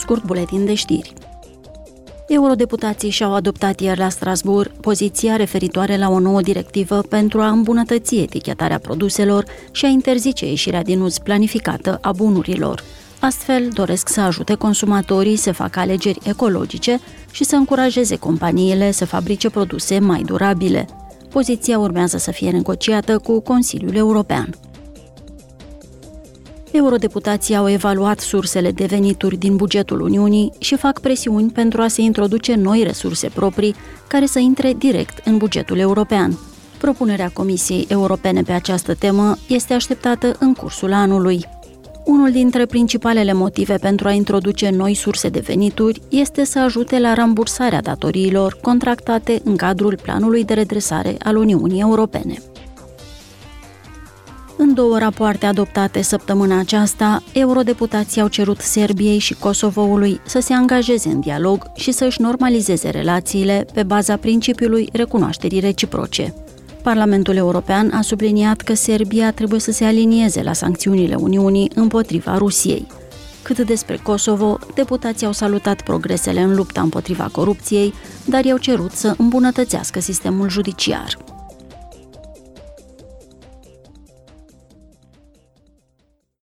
scurt buletin de știri. Eurodeputații și-au adoptat ieri la Strasbourg poziția referitoare la o nouă directivă pentru a îmbunătăți etichetarea produselor și a interzice ieșirea din uz planificată a bunurilor. Astfel, doresc să ajute consumatorii să facă alegeri ecologice și să încurajeze companiile să fabrice produse mai durabile. Poziția urmează să fie negociată cu Consiliul European. Eurodeputații au evaluat sursele de venituri din bugetul Uniunii și fac presiuni pentru a se introduce noi resurse proprii care să intre direct în bugetul european. Propunerea Comisiei Europene pe această temă este așteptată în cursul anului. Unul dintre principalele motive pentru a introduce noi surse de venituri este să ajute la rambursarea datoriilor contractate în cadrul planului de redresare al Uniunii Europene. În două rapoarte adoptate săptămâna aceasta, eurodeputații au cerut Serbiei și Kosovoului să se angajeze în dialog și să își normalizeze relațiile pe baza principiului recunoașterii reciproce. Parlamentul European a subliniat că Serbia trebuie să se alinieze la sancțiunile Uniunii împotriva Rusiei. Cât despre Kosovo, deputații au salutat progresele în lupta împotriva corupției, dar i-au cerut să îmbunătățească sistemul judiciar.